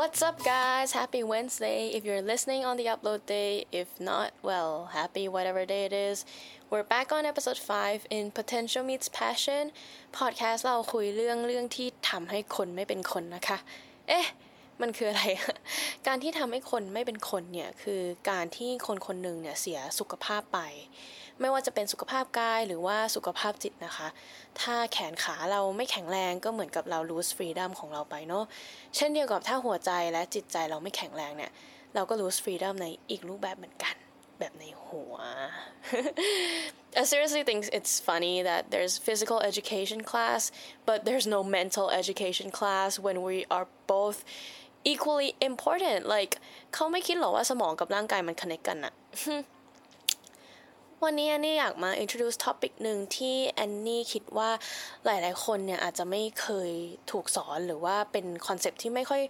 What's up, guys? Happy Wednesday. If you're listening on the upload day, if not, well, happy whatever day it is. We're back on episode 5 in Potential Meets Passion podcast เราคุยเรื่องเรื่องที่ทำให้คนไม่เป็นคนนะคะ เอ๊ะ มันคืออะไร การที่ทำให้คนไม่เป็นคนเนี่ย คือการที่คนคนหนึ่งเนี่ยเสียสุขภาพไป ไม่ว่าจะเป็นสุขภาพกายหรือว่าสุขภาพจิตนะคะ ถ้าแขนขาเราไม่แข็งแรงก็เหมือนกับเรา lose freedom ของเราไปเนาะเช่นเดียวกับถ้าหัวใจและจิตใจเราไม่แข็งแรงเนี่ยเราก็ lose freedom ในอีกรูปแบบเหมือนกัน แบบในหัว I seriously think it's funny that there's physical education class but there's no mental education class when we are both equally important like เขาไม่คิดหรอว่าสมองกับร่างกายมัน connect กันอะ วันนี้แอนนี่อยากมา introduce topic หนึ่งที่แอนนี่คิดว่าหลาย ๆ คนเนี่ยอาจจะไม่เคยถูกสอนหรือว่าเป็นคอนเซปที่ไม่ค่อย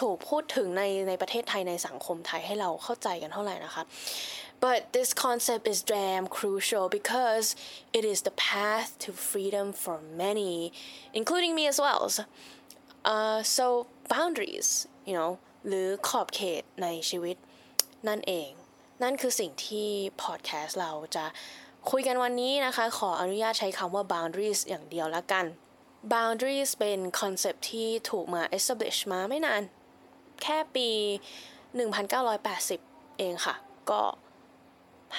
ถูกพูดถึงในในประเทศไทยในสังคมไทยให้เราเข้าใจกันเท่าไหร่นะคะ but this concept is damn crucial because it is the path to freedom for many including me as well uh, so boundaries you know หรือขอบเขตในชีวิตนั่นเอง นั่นคือสิ่งที่พอดแคสต์เราจะคุยกันวันนี้นะคะ ขออนุญาตใช้คำว่า boundaries อย่างเดียวละกัน boundaries เป็น concept ที่ถูกมา establish มาไม่นาน แค่ปี 1980 เองค่ะ ก็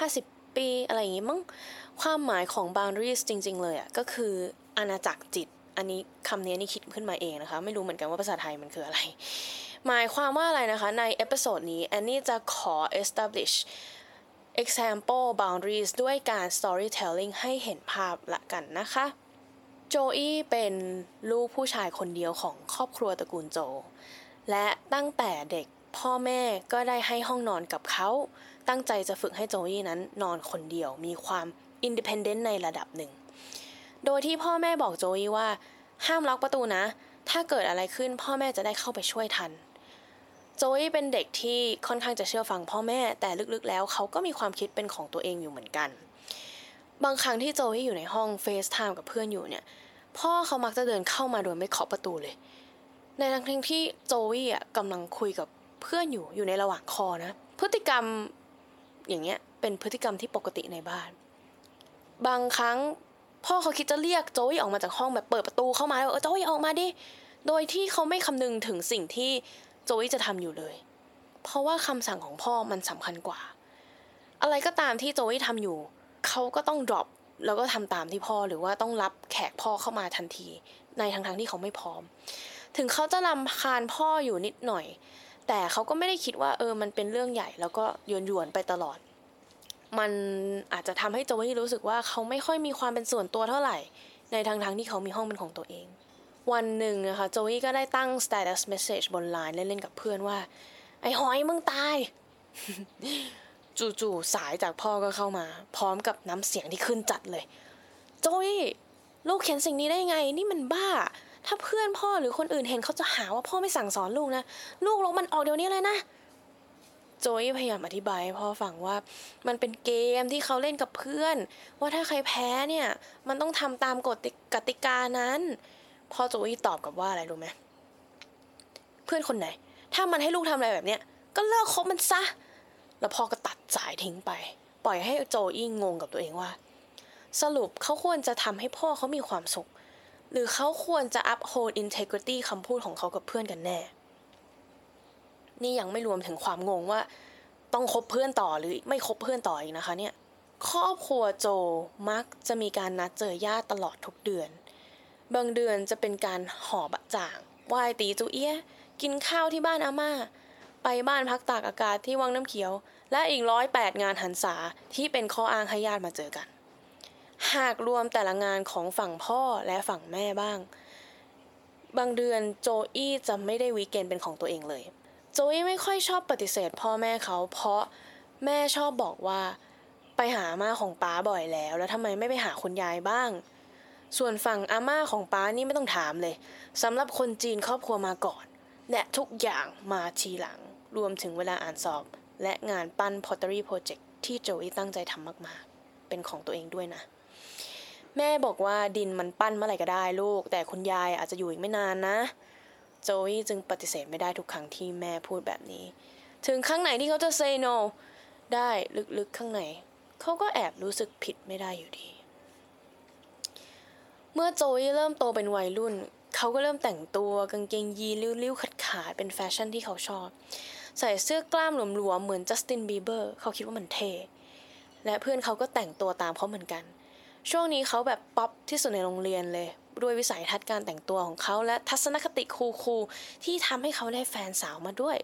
50 ปีอะไรอย่างงี้มั้ง ความหมายของ boundaries จริง ๆ เลยอะ ก็คืออาณาจักรจิต อันนี้คำนี้นี่คิดขึ้นมาเองนะคะ ไม่รู้เหมือนกันว่าภาษาไทยมันคืออะไร หมายความว่าอะไรนะคะ ใน episode นี้แอนนี่จะขอ establish example boundaries ด้วยการ storytelling ให้เห็นภาพละกันนะคะ โจอี้เป็นลูกผู้ชายคนเดียวของครอบครัวตระกูลโจ และตั้งแต่เด็กพ่อแม่ก็ได้ให้ห้องนอนกับเขา ตั้งใจจะฝึกให้โจอี้นั้นนอนคนเดียว มีความ independent ในระดับหนึ่ง โดยที่พ่อแม่บอกโจอี้ว่า ห้ามล็อกประตูนะ ถ้าเกิดอะไรขึ้นพ่อแม่จะได้เข้าไปช่วยทัน จอี้เป็นเด็กที่ค่อนข้างจะเชื่อฟังพ่อแม่ แต่ลึกๆแล้วเขาก็มีความคิดเป็นของตัวเองอยู่เหมือนกัน บางครั้งที่โจอี้อยู่ในห้องเฟซไทม์กับเพื่อนอยู่เนี่ย พ่อเขามักจะเดินเข้ามาโดยไม่เคาะประตูเลย ในทั้งที่โจอี้อะกำลังคุยกับเพื่อนอยู่อยู่ในระหว่างคอนะ พฤติกรรมอย่างเงี้ยเป็นพฤติกรรมที่ปกติในบ้าน บางครั้งพ่อเขาคิดจะเรียกโจอี้ออกมาจากห้องแบบเปิดประตูเข้ามาแล้วเออโจอี้ออกมาดิ โดยที่เขาไม่คำนึงถึงสิ่งที่ โจอี้จะทำอยู่เลย เพราะว่าคำสั่งของพ่อมันสำคัญกว่า อะไรก็ตามที่โจอี้ทำอยู่ เขาก็ต้อง drop แล้วก็ทำตามที่พ่อหรือว่าต้องรับแขกพ่อเข้ามาทันที ในทางทางที่เขาไม่พร้อม ถึงเขาจะลำคาญพ่ออยู่นิดหน่อย แต่เขาก็ไม่ได้คิดว่าเออมันเป็นเรื่องใหญ่ แล้วก็ยวนยวนไปตลอด มันอาจจะทำให้โจอี้รู้สึกว่าเขาไม่ค่อยมีความเป็นส่วนตัวเท่าไหร่ ในทางทางที่เขามีห้องเป็นของตัวเอง วันหนึ่งนะคะโจอี้ก็ได้ตั้ง status message บนไลน์เล่นๆกับเพื่อนว่า ไอ้หอยมึงตาย จู่ๆสายจากพ่อก็เข้ามา พร้อมกับน้ำเสียงที่ขึ้นจัดเลย โจอี้ลูกเขียนสิ่งนี้ได้ไง นี่มันบ้า ถ้าเพื่อนพ่อหรือคนอื่นเห็นเขาจะหาว่าพ่อไม่สั่งสอนลูกนะ ลูกลงมันออกเดี๋ยวนี้เลยนะโจอี้พยายามอธิบายให้พ่อฟังว่ามันเป็นเกมที่เขาเล่นกับเพื่อน ว่าถ้าใครแพ้เนี่ย มันต้องทำตามกฎกติกานั้น พ่อโจอี้ตอบกับว่าอะไรรู้ไหมเพื่อนคนไหน ถ้ามันให้ลูกทำอะไรแบบเนี้ย ก็เลิกคบมันซะ แล้วพ่อก็ตัดสายทิ้งไป ปล่อยให้โจอี้งงกับตัวเองว่า สรุปเขาควรจะทำให้พ่อเขามีความสุข หรือเขาควรจะ uphold integrity คำพูดของเขากับเพื่อนกันแน่ นี่ยังไม่รวมถึงความงงว่า ต้องคบเพื่อนต่อหรือไม่คบเพื่อนต่ออีกนะคะ เนี่ย ครอบครัวโจมักจะมีการนัดเจอญาติตลอดทุกเดือน บางเดือนจะเป็นการหอบะจ่างไหว้ตีจูเอียกินข้าวที่บ้านอาม่า ไปบ้านพักตากอากาศที่วังน้ำเขียว และอีกร้อยแปดงานหันษาที่เป็นข้ออ้างให้ญาติมาเจอกัน หากรวมแต่ละงานของฝั่งพ่อและฝั่งแม่บ้าง บางเดือนโจอี้จะไม่ได้วีเกนเป็นของตัวเองเลย โจอี้ไม่ค่อยชอบปฏิเสธพ่อแม่เขาเพราะแม่ชอบบอกว่าไปหามาของป้าบ่อยแล้ว แล้วทำไมไม่ไปหาคุณยายบ้าง ส่วนฝั่งอาม่าของป้านี่ไม่ต้องถามเลยสำหรับคนจีนครอบครัวมาก่อน และทุกอย่างมาทีหลัง รวมถึงเวลาอ่านสอบ และงานปั้น pottery project ที่โจอี้ตั้งใจทำมาก ๆ เป็นของตัวเองด้วยนะ แม่บอกว่าดินมันปั้นเมื่อไหร่ก็ได้ลูก แต่คุณยายอาจจะอยู่อีกไม่นานนะ โจวี่จึงปฏิเสธไม่ได้ทุกครั้งที่แม่พูดแบบนี้ ถึงครั้งไหนที่เขาจะ say no ได้ลึกๆข้างในเขาก็แอบรู้สึกผิดไม่ได้อยู่ดี เมื่อโจวี่เริ่มโตเป็นวัยรุ่น เขาก็เริ่มแต่งตัวกางเกงยีนริ้วๆขาดๆเป็นแฟชั่นที่เขาชอบ ใส่เสื้อกล้ามหลวมๆเหมือนจัสตินบีเบอร์เขาคิดว่ามันเท่และเพื่อนเขาก็แต่งตัวตามเขาเหมือนกัน ช่วงนี้เขาแบบป๊อปที่สุดในโรงเรียนเลย ด้วยวิสัยทัศน์การแต่งตัวของเขาและทัศนคติ cool ๆที่ทำให้เขาได้แฟนสาวมาด้วย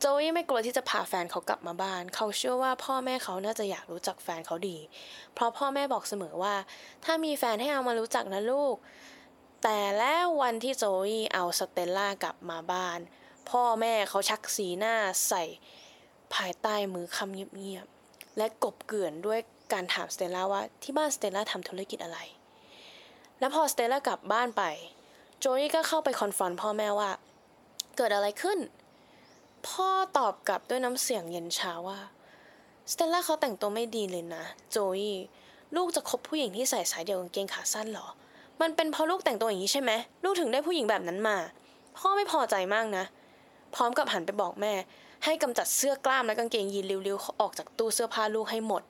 โจวี่ไม่กลัวที่จะพาแฟนเขากลับมาบ้าน เขาเชื่อว่าพ่อแม่เขาน่าจะอยากรู้จักแฟนเขาดี เพราะพ่อแม่บอกเสมอว่า ถ้ามีแฟนให้เอามารู้จักนะลูก แต่แล้ววันที่โจวี่เอาสเตลล่ากลับมาบ้าน พ่อแม่เขาชักสีหน้าใส่ ภายใต้มื้อค่ำเงียบๆ และกลบเกลื่อนด้วยการถามสเตลล่าว่าที่บ้านสเตลล่าทำธุรกิจอะไร แล้วพอสเตลล่ากลับบ้านไป โจวี่ก็เข้าไป confront พ่อแม่ว่า เกิดอะไรขึ้น พ่อตอบกลับด้วยน้ำเสียงเย็นชาว่าสเตลล่าเขาแต่งตัวไม่ดีเลยนะ โจวี่ลูกจะคบผู้หญิงที่ใส่สายเดี่ยวกางเกงขาสั้นเหรอ มันเป็นเพราะลูกแต่งตัวอย่างนี้ใช่ไหมลูกถึงได้ผู้หญิงแบบนั้นมา พ่อไม่พอใจมากนะ พร้อมกับหันไปบอกแม่ ให้กำจัดเสื้อกล้ามและกางเกงยีนริ้วๆออกจากตู้เสื้อผ้าลูกให้หมด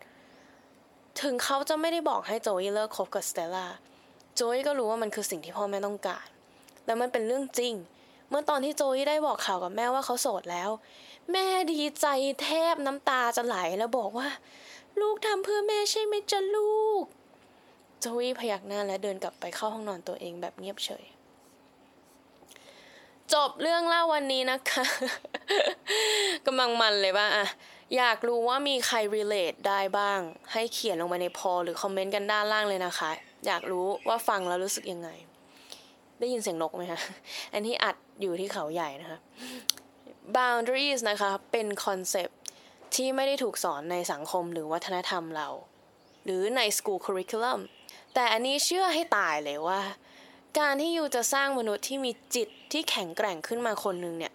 ถึงเขาจะไม่ได้บอกให้โจวี่เลิกคบกับสเตลล่าโจวี่ก็รู้ว่ามันคือสิ่งที่พ่อแม่ต้องการ และมันเป็นเรื่องจริง เมื่อตอนที่โจวี่ได้บอกข่าวกับแม่ว่าเขาโสดแล้ว แม่ดีใจแทบน้ำตาจะไหลแล้วบอกว่า ลูกทำเพื่อแม่ใช่ไหมจ๊ะลูก โจวี่พยักหน้าและเดินกลับไปเข้าห้องนอนตัวเองแบบเงียบเฉย จบเรื่องเล่าวันนี้นะคะกำลังมันเลยว่าอะอยากรู้ว่ามีใคร relate ได้บ้าง ให้เขียนลงมาในพอหรือคอมเมนต์กันด้านล่างเลยนะคะ อยากรู้ว่าฟังแล้วรู้สึกยังไง ได้ยินเสียงนกไหมคะอันที่อัดอยู่ที่เขาใหญ่นะคะ boundaries นะคะเป็นคอนเซปที่ไม่ได้ถูกสอนในสังคมหรือวัฒนธรรมเรา หรือใน school curriculum แต่อันนี้เชื่อให้ตายเลยว่า การที่ you จะสร้างมนุษย์ที่มีจิตที่แข็งแกร่งขึ้นมาคนหนึ่งเนี่ย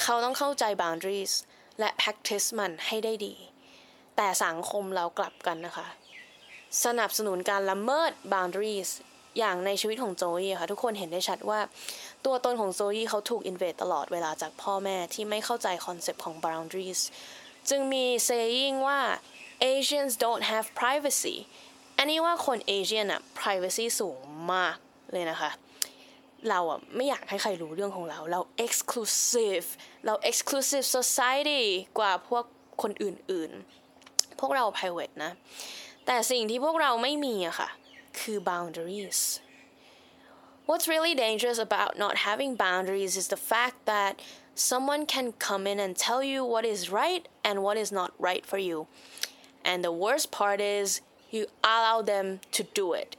เขาต้องเข้าใจ boundaries และ practice มันให้ได้ดี แต่สังคมเรากลับกันนะคะ สนับสนุนการละเมิด boundaries อย่างในชีวิตของโจวี่ค่ะทุกคนเห็นได้ชัดว่า ตัวตนของโจวี่เขาถูก invade ตลอดเวลาจากพ่อแม่ที่ไม่เข้าใจ concept ของ boundaries จึงมี saying ว่า Asians don't have privacy อันนี้ว่าคนเอเชียนอะ privacy สูงมากเลยนะคะ เราอะไม่อยากให้ใครรู้เรื่องของเรา เรา exclusive เรา exclusive society กว่าพวกคนอื่นๆ พวกเรา private นะ แต่สิ่งที่พวกเราไม่มีอะค่ะ คือ boundaries What's really dangerous about not having boundaries is the fact that someone can come in and tell you what is right and what is not right for you. And the worst part is you allow them to do it.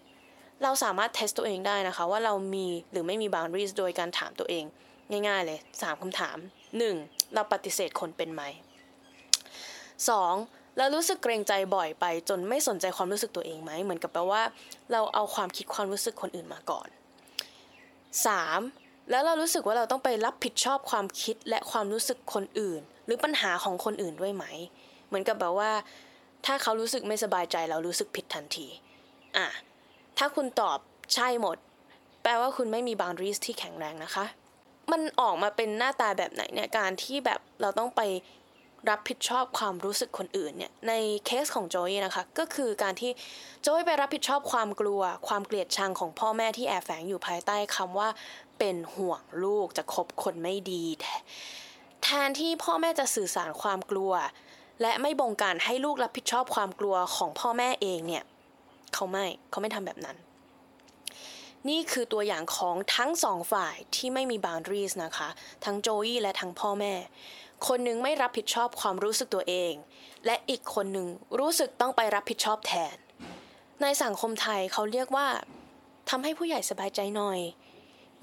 เราสามารถเทสตัวเองได้นะคะ ว่าเรามีหรือไม่มี boundaries โดยการถามตัวเอง ง่ายๆเลย 3คำถาม 1. เราปฏิเสธคนเป็นไหม 2. เรารู้สึกเกรงใจบ่อยไป จนไม่สนใจความรู้สึกตัวเองไหมเหมือนกับแปลว่า เราเอาความคิดความรู้สึกคนอื่นมาก่อน 3. แล้วเรารู้สึกว่าเราต้องไปรับผิดชอบความคิดและความรู้สึกคนอื่น หรือปัญหาของคนอื่นด้วยไหม เหมือนกับแบบว่า ถ้าเขารู้สึกไม่สบายใจเรารู้สึกผิดทันทีอะถ้าคุณตอบใช่หมด แปลว่าคุณไม่มี boundaries ที่แข็งแรงนะคะ มันออกมาเป็นหน้าตาแบบไหนเนี่ยการที่แบบเราต้องไป รับผิดชอบความรู้สึกคนอื่นเนี่ยในเคสของโจยนะคะก็คือการที่โจยไปรับผิดชอบความกลัว ความเกลียดชังของพ่อแม่ที่แอบแฝงอยู่ภายใต้คำว่าเป็นห่วงลูกจะคบคนไม่ดีแทนที่พ่อแม่จะสื่อสารความกลัว และไม่บงการให้ลูกรับผิดชอบความกลัวของพ่อแม่เองเนี่ยเขาไม่เขาไม่ทำแบบนั้น นี่คือตัวอย่างของทั้งสองฝ่ายที่ไม่มี boundaries นะคะ ทั้งโจยและทั้งพ่อแม่ คนหนึ่งไม่รับผิดชอบความรู้สึกตัวเอง และอีกคนหนึ่งรู้สึกต้องไปรับผิดชอบแทน ในสังคมไทยเขาเรียกว่าทำให้ผู้ใหญ่สบายใจหน่อย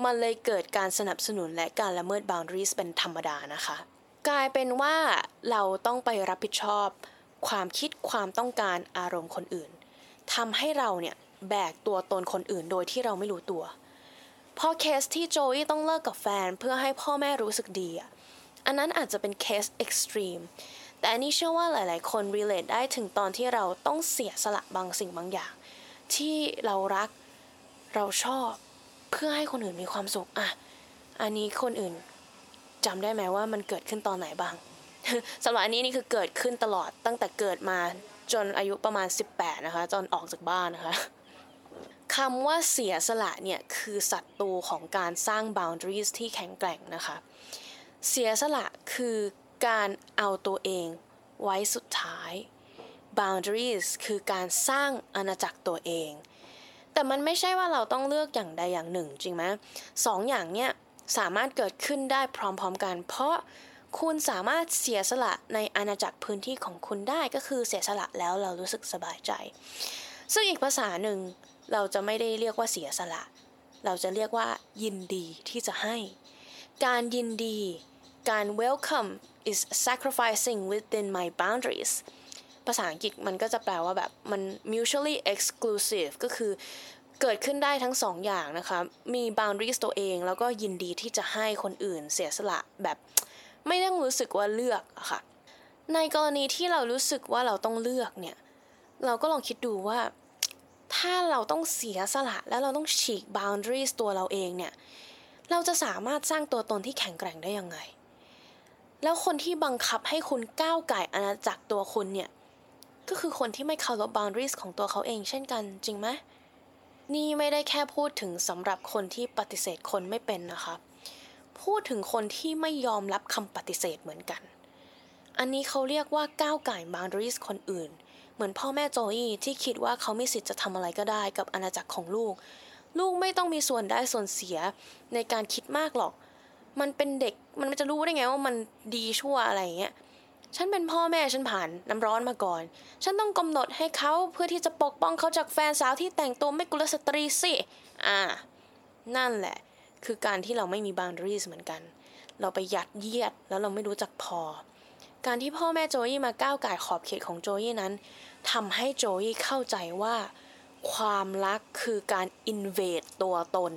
มันเลยเกิดการสนับสนุนและการละเมิด boundaries เป็นธรรมดานะคะ กลายเป็นว่าเราต้องไปรับผิดชอบ ความคิดความต้องการอารมณ์คนอื่นทำให้เราเนี่ยแบกตัวตนคนอื่นโดยที่เราไม่รู้ตัวพอเคสที่โจวี่ต้องเลิกกับแฟนเพื่อให้พ่อแม่รู้สึกดีอะ อันนั้นอาจจะเป็น case extreme แต่อันนี้เชื่อว่าหลาย ๆ คน relate ได้ถึงตอนที่เราต้องเสียสละบางสิ่งบางอย่าง ที่เรารักเราชอบเพื่อให้คนอื่นมีความสุขอะอันนี้คนอื่นจำได้ไหมว่ามันเกิดขึ้นตอนไหนบ้างสำหรับอันนี้นี่คือเกิดขึ้นตลอดตั้งแต่เกิดมาจนอายุประมาณ 18 นะคะจนออกจากบ้านนะคะคำว่าเสียสละเนี่ยคือศัตรูของการสร้าง boundaries ที่แข็งแกร่งนะคะ เสียสละคือการเอาตัวเองไว้สุดท้าย boundaries คือการสร้างอาณาจักรตัวเอง แต่มันไม่ใช่ว่าเราต้องเลือกอย่างใดอย่างหนึ่งจริงไหมสองอย่างเนี่ยสามารถเกิดขึ้นได้พร้อมๆกัน เพราะคุณสามารถเสียสละในอาณาจักรพื้นที่ของคุณได้ก็คือเสียสละแล้วเรารู้สึกสบายใจ ซึ่งอีกภาษาหนึ่งเราจะไม่ได้เรียกว่าเสียสละ เราจะเรียกว่ายินดีที่จะให้ การยินดี การ welcome is sacrificing within my boundaries ภาษาอังกฤษมันก็จะแปลว่าแบบมัน mutually exclusive ก็คือเกิดขึ้นได้ทั้งสองอย่างนะคะ มี boundaries ตัวเอง แล้วก็ยินดีที่จะให้คนอื่นเสียสละแบบไม่ต้องรู้สึกว่าเลือกอะค่ะ ในกรณีที่เรารู้สึกว่าเราต้องเลือกเนี่ย เราก็ลองคิดดูว่า ถ้าเราต้องเสียสละแล้วเราต้องฉีก boundaries ตัวเราเองเนี่ย เราจะสามารถสร้างตัวตนที่แข็งแกร่งได้ยังไง แล้วคนที่บังคับให้คุณก้าวไก่อาณาจักรตัวคุณเนี่ย ก็คือคนที่ไม่เคารพ boundaries ของตัวเขาเองเช่นกันจริงไหมนี่ไม่ได้แค่พูดถึงสำหรับคนที่ปฏิเสธคนไม่เป็นนะคะ พูดถึงคนที่ไม่ยอมรับคำปฏิเสธเหมือนกัน อันนี้เขาเรียกว่าก้าวไก่ boundaries คนอื่น เหมือนพ่อแม่โจอี้ที่คิดว่าเขามีสิทธิ์จะทำอะไรก็ได้กับอาณาจักรของลูก ลูกไม่ต้องมีส่วนได้ส่วนเสียในการคิดมากหรอก มันเป็นเด็กมันจะรู้ได้ไงว่ามันดีชั่วอะไรเงี้ยฉันเป็นพ่อแม่ฉันผ่านน้ำร้อนมาก่อน ฉันต้องกำหนดให้เขาเพื่อที่จะปกป้องเขาจากแฟนสาวที่แต่งตัวไม่กุลสตรีสิ อ่า นั่นแหละ คือการที่เราไม่มี boundaries เหมือนกัน เราไปยัดเยียดแล้วเราไม่รู้จักพอ การที่พ่อแม่โจยี่มาก้าวไก่ขอบเขตของโจยี่นั้นทำให้โจยี่เข้าใจว่า ความรักคือการ invade ตัวตน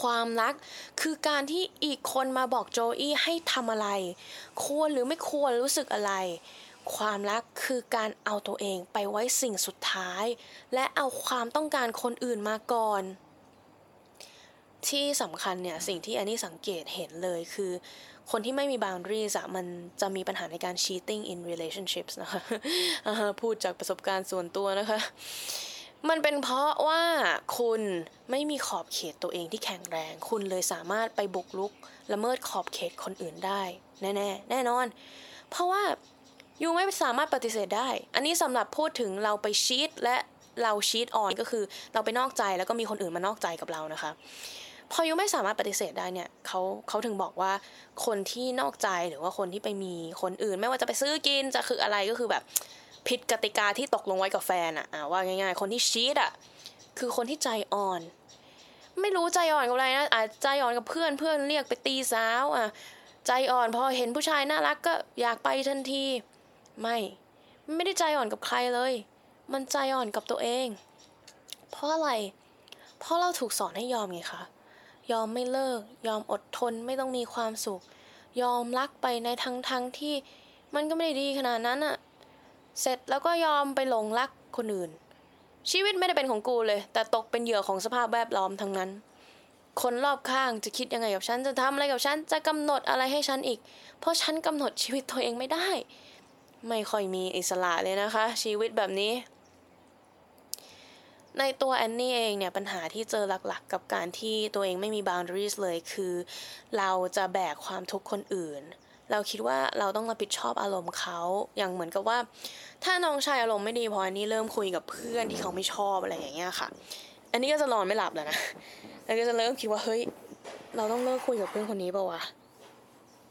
ความรักคือการที่อีกคนมาบอกโจอี้ให้ทำอะไร ควรหรือไม่ควรรู้สึกอะไร ความรักคือการเอาตัวเองไปไว้สิ่งสุดท้าย และเอาความต้องการคนอื่นมาก่อน ที่สำคัญเนี่ยสิ่งที่อันนี้สังเกตเห็นเลยคือ คนที่ไม่มี boundaries อะมันจะมีปัญหาในการ cheating in relationships นะคะพูดจากประสบการณ์ส่วนตัวนะคะ มันเป็นเพราะว่าคุณไม่มีขอบเขตตัวเองที่แข็งแรง คุณเลยสามารถไปบุกลุกละเมิดขอบเขตคนอื่นได้ แน่ ๆ แน่นอน เพราะว่ายูไม่สามารถปฏิเสธได้ อันนี้สำหรับพูดถึงเราไปชีตและเราชีตออนก็คือเราไปนอกใจแล้วก็มีคนอื่นมานอกใจกับเรานะคะ พอยูไม่สามารถปฏิเสธได้เนี่ยเขาเขาถึงบอกว่าคนที่นอกใจหรือว่าคนที่ไปมีคนอื่น ไม่ว่าจะไปซื้อกินจะคืออะไรก็คือแบบ ผิดกติกาที่ตกลงไว้กับแฟนอะว่าง่ายๆ คนที่ชีตอะคือคนที่ใจอ่อน ไม่รู้ใจอ่อนกับอะไรนะอาจใจอ่อนกับเพื่อนเพื่อนเรียกไปตีสาวอะใจอ่อนพอเห็นผู้ชายน่ารักก็อยากไปทันที ไม่ไม่ได้ใจอ่อนกับใครเลย มันใจอ่อนกับตัวเอง เพราะอะไร เพราะเราถูกสอนให้ยอมไงคะยอมไม่เลิก ยอมอดทนไม่ต้องมีความสุข ยอมรักไปในทั้งทั้งที่มันก็ไม่ได้ดีขนาดนั้นอะ เสร็จแล้วก็ยอมไปหลงรักคนอื่น ชีวิตไม่ได้เป็นของกูเลย แต่ตกเป็นเหยื่อของสภาพแวดล้อมทั้งนั้น คนรอบข้างจะคิดยังไงกับฉันจะทำอะไรกับฉันจะกำหนดอะไรให้ฉันอีก เพราะฉันกำหนดชีวิตตัวเองไม่ได้ ไม่ค่อยมีอิสระเลยนะคะ ชีวิตแบบนี้ ในตัวแอนนี่เองเนี่ยปัญหาที่เจอหลักๆ กับการที่ตัวเองไม่มี boundaries เลยคือ เราจะแบกความทุกข์คนอื่น เราคิดว่าเราต้องรับผิดชอบอารมณ์เขาอย่างเหมือนกับว่า ถ้าน้องชายอารมณ์ไม่ดีพออันนี้เริ่มคุยกับเพื่อนที่เขาไม่ชอบอะไรอย่างเงี้ยค่ะ อันนี้ก็จะนอนไม่หลับแล้วนะแล้วก็จะเริ่มคิดว่าเฮ้ยเราต้องเลิกคุยกับเพื่อนคนนี้ป่าวะ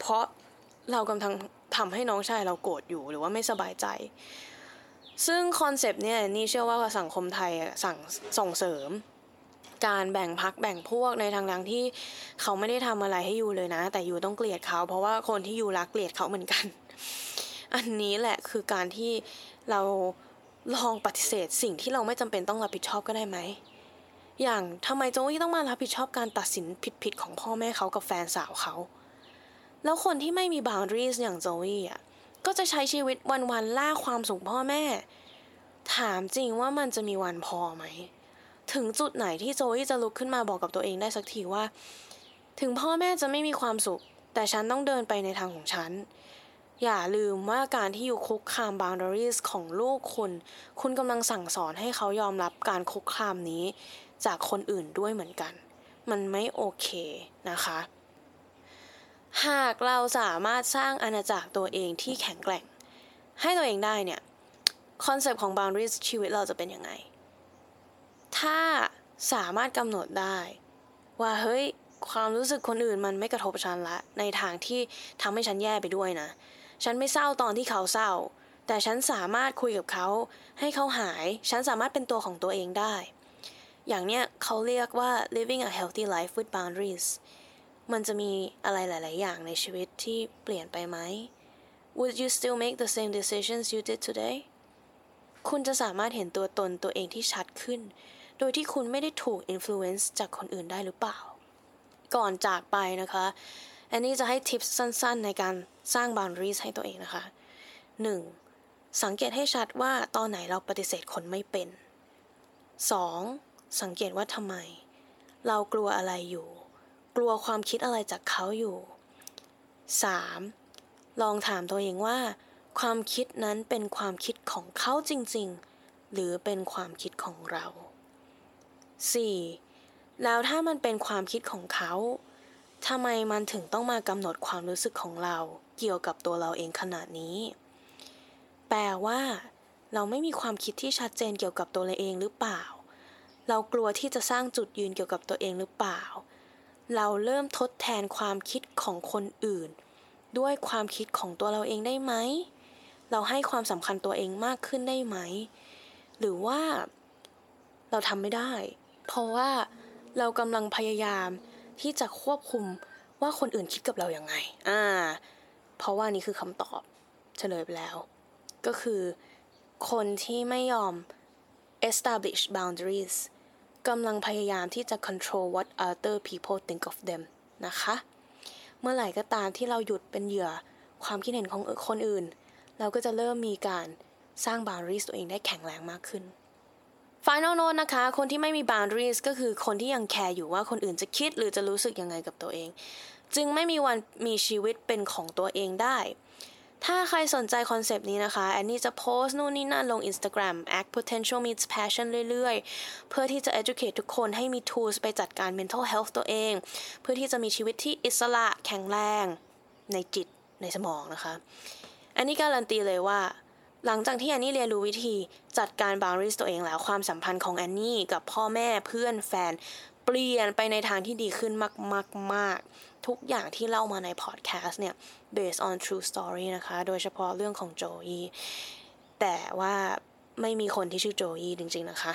เพราะเรากำลังทำให้น้องชายเราโกรธอยู่หรือว่าไม่สบายใจ ซึ่งคอนเซปต์เนี่ยนี่เชื่อว่าสังคมไทยสั่งส่งเสริม การแบ่งพักแบ่งพวกในทางทางที่เขาไม่ได้ทำอะไรให้ยูเลยนะ แต่ยูต้องเกลียดเขา เพราะว่าคนที่ยูรักเกลียดเขาเหมือนกัน อันนี้แหละคือการที่เราลองปฏิเสธสิ่งที่เราไม่จำเป็นต้องรับผิดชอบก็ได้ไหม อย่างทำไมโจวี่ต้องมารับผิดชอบการตัดสินผิดๆของพ่อแม่เขากับแฟนสาวเขา แล้วคนที่ไม่มี boundaries อย่างโจวี่อะ ก็จะใช้ชีวิตวันๆล่าความสุขพ่อแม่ ถามจริงว่ามันจะมีวันพอไหม ถึงจุดไหนที่โจวี่จะลุกขึ้นมาบอกกับตัวเองได้สักทีว่า ถึงพ่อแม่จะไม่มีความสุข แต่ฉันต้องเดินไปในทางของฉัน อย่าลืมว่าการที่อยู่คุกคาม boundaries ของลูกคุณ คุณกำลังสั่งสอนให้เขายอมรับการคุกคามนี้ จากคนอื่นด้วยเหมือนกัน มันไม่โอเคนะคะ หากเราสามารถสร้างอาณาจักรตัวเองที่แข็งแกร่ง ให้ตัวเองได้เนี่ย concept ของ boundaries ชีวิตเราจะเป็นยังไง ถ้าสามารถกำหนดได้ ว่าเฮ้ยความรู้สึกคนอื่นมันไม่กระทบฉันละ ในทางที่ทำให้ฉันแย่ไปด้วยนะ ฉันไม่เศร้าตอนที่เขาเศร้า แต่ฉันสามารถคุยกับเขา ให้เขาหาย ฉันสามารถเป็นตัวของตัวเองได้ อย่างเนี้ยเขาเรียกว่า living a healthy life with boundaries มันจะมีอะไรหลาย ๆ อย่างในชีวิตที่เปลี่ยนไปไหม Would you still make the same decisions you did today คุณจะสามารถเห็นตัวตนตัวเองที่ชัดขึ้น โดยที่คุณไม่ได้ถูก influence จากคนอื่นได้หรือเปล่า ก่อนจากไปนะคะอันนี้จะให้ทิปสั้นๆ ในการสร้าง boundaries ให้ตัวเองนะคะ 1. สังเกตให้ชัดว่าตอนไหนเราปฏิเสธคนไม่เป็น 2. สังเกตว่าทำไม เรากลัวอะไรอยู่ กลัวความคิดอะไรจากเขาอยู่ 3. ลองถามตัวเองว่า ความคิดนั้นเป็นความคิดของเขาจริงๆ หรือเป็นความคิดของเรา 4. แล้วถ้ามันเป็นความคิดของเขาทำไมมันถึงต้องมากำหนดความรู้สึกของเราเกี่ยวกับตัวเราเองขนาดนี้ แปลว่า เราไม่มีความคิดที่ชัดเจนเกี่ยวกับตัวเราเองหรือเปล่า เรากลัวที่จะสร้างจุดยืนเกี่ยวกับตัวเองหรือเปล่า เราเริ่มทดแทนความคิดของคนอื่น ด้วยความคิดของตัวเราเองได้ไหม เราให้ความสำคัญตัวเองมากขึ้นได้ไหม หรือว่า เราทำไม่ได้ เพราะว่าเรากำลังพยายามที่จะควบคุมว่าคนอื่นคิดกับเราอย่างไง อ่า เพราะว่านี่คือคำตอบเฉลยไปแล้ว ก็คือคนที่ไม่ยอม establish boundaries กำลังพยายามที่จะ control what other people think of them นะคะ เมื่อไหร่ก็ตามที่เราหยุดเป็นเหยื่อความคิดเห็นของคนอื่น เราก็จะเริ่มมีการสร้าง boundaries ตัวเองได้แข็งแรงมากขึ้น Final note นะคะ คนที่ไม่มี boundaries ก็คือคนที่ยังแคร์อยู่ว่าคนอื่นจะคิดหรือจะรู้สึกยังไงกับตัวเอง จึงไม่มีวันมีชีวิตเป็นของตัวเองได้ ถ้าใครสนใจคอนเซปต์นี้นะคะ แอนนี่จะโพสต์นู่นนี่นั่นลง Instagram act potential meets passion เรื่อยๆ เพื่อที่จะ educate ทุกคนให้มี tools ไปจัดการ mental health ตัวเอง เพื่อที่จะมีชีวิตที่อิสระแข็งแรง ในจิตในสมองนะคะ อันนี้การันตีเลยว่า หลังจากที่แอนนี่เรียนรู้วิธีจัดการบาวริสตัวเองแล้วความสัมพันธ์ของแอนนี่กับพ่อแม่เพื่อนแฟน เปลี่ยนไปในทางที่ดีขึ้นมากๆทุกอย่างที่เล่ามาในพอดแคสต์เนี่ย based on true story นะคะ โดยเฉพาะเรื่องของโจวี่แต่ว่าไม่มีคนที่ชื่อโจวี่จริง ๆ นะคะ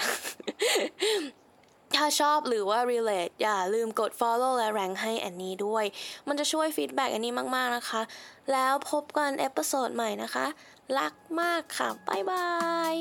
ถ้าชอบหรือว่า relate อย่าลืมกด follow และ rank ให้แอนนี่ด้วย มันจะช่วย feedback แอนนี่มาก ๆ นะคะ แล้วพบกัน episode ใหม่นะคะ รักมากค่ะ บ๊ายบายย